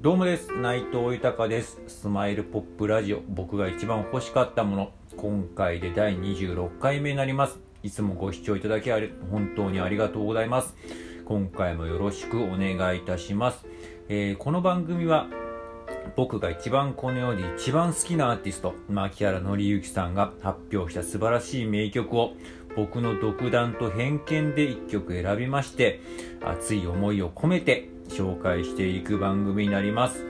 どうもです。内藤豊です。スマイルポップラジオ。僕が一番欲しかったもの。今回で第26回目になります。いつもご視聴いただきあり本当にありがとうございます。今回もよろしくお願いいたします、えー、この番組は僕が一番この世で一番好きなアーティスト牧原紀之さんが発表した素晴らしい名曲を僕の独断と偏見で1曲選びまして熱い思いを込めて紹介していく番組になります、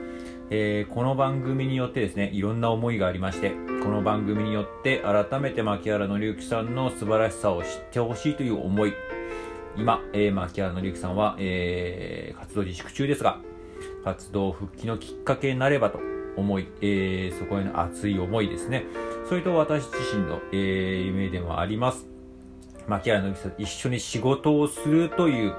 えー、この番組によってですねいろんな思いがありましてこの番組によって改めて牧原紀之さんの素晴らしさを知ってほしいという思い。今、えー、牧原紀之さんは、えー、活動自粛中ですが活動復帰のきっかけになればと思い、えー、そこへの熱い思いですね。それと私自身の、えー、夢でもあります。牧原の一緒に仕事をするという、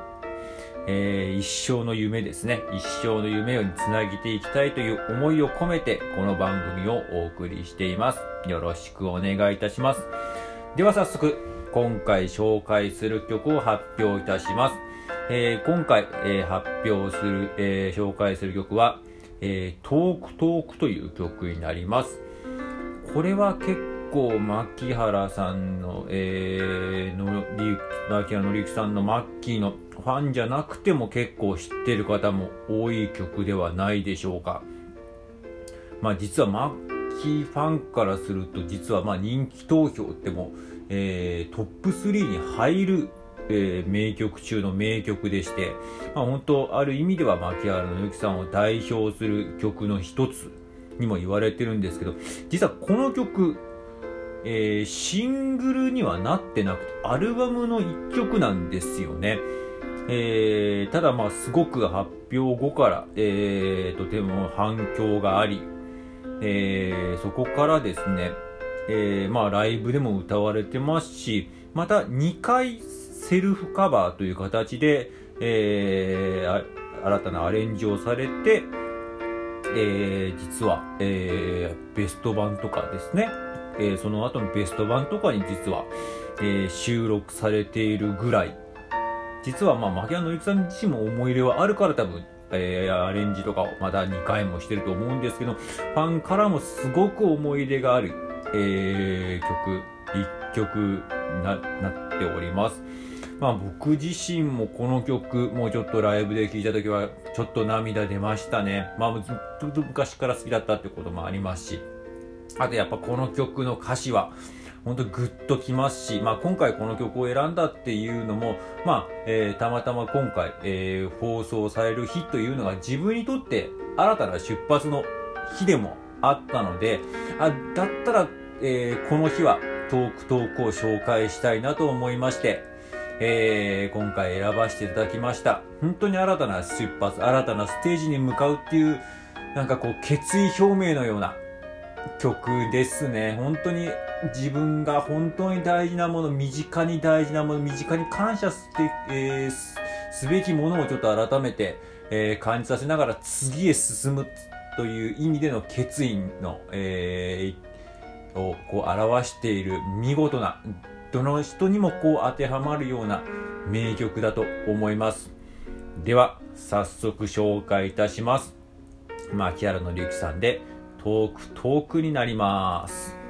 えー、一生の夢ですね。一生の夢をつなげていきたいという思いを込めて、この番組をお送りしています。よろしくお願いいたします。では早速、今回紹介する曲を発表いたします。えー、今回、えー、発表する、えー、紹介する曲は、えー、トークトークという曲になります。これは結構牧原さんの、えー、のり牧原紀之さんのマッキーのファンじゃなくても結構知ってる方も多い曲ではないでしょうか。まあ実はマッキーファンからすると実はまあ人気投票っても、えー、トップ3に入るえー、名曲中の名曲でして、まあ、本当ある意味では牧原の之さんを代表する曲の一つにも言われてるんですけど実はこの曲えー、シングルにはなってなくて、アルバムの一曲なんですよね。えー、ただまあすごく発表後から、えー、とても反響があり、えー、そこからですね、えー、まあライブでも歌われてますし、また2回セルフカバーという形で、えー、新たなアレンジをされて、えー、実は、えー、ベスト版とかですね、えー、その後のベスト版とかに実は、えー、収録されているぐらい、実はまあ、牧原紀之さん自身も思い入れはあるから多分、えー、アレンジとかをまた2回もしてると思うんですけど、ファンからもすごく思い入れがある、えー、曲、1曲な、なっております。まあ僕自身もこの曲、もうちょっとライブで聴いた時はちょっと涙出ましたね。まあずっと昔から好きだったってこともありますし。あとやっぱこの曲の歌詞は、本当グッときますし、まあ、今回この曲を選んだっていうのも、まあ、えー、たまたま今回、えー、放送される日というのが自分にとって新たな出発の日でもあったので、あ、だったら、えー、この日はトークトークを紹介したいなと思いまして、えー、今回選ばせていただきました。本当に新たな出発、新たなステージに向かうっていう、なんかこう決意表明のような、曲ですね。本当に自分が本当に大事なもの、身近に大事なもの、身近に感謝して、えー、すべきものをちょっと改めて、えー、感じさせながら次へ進むという意味での決意の、えー、をこう表している見事な、どの人にもこう当てはまるような名曲だと思います。では、早速紹介いたします。牧原のりゆきさんで、遠く遠くになります。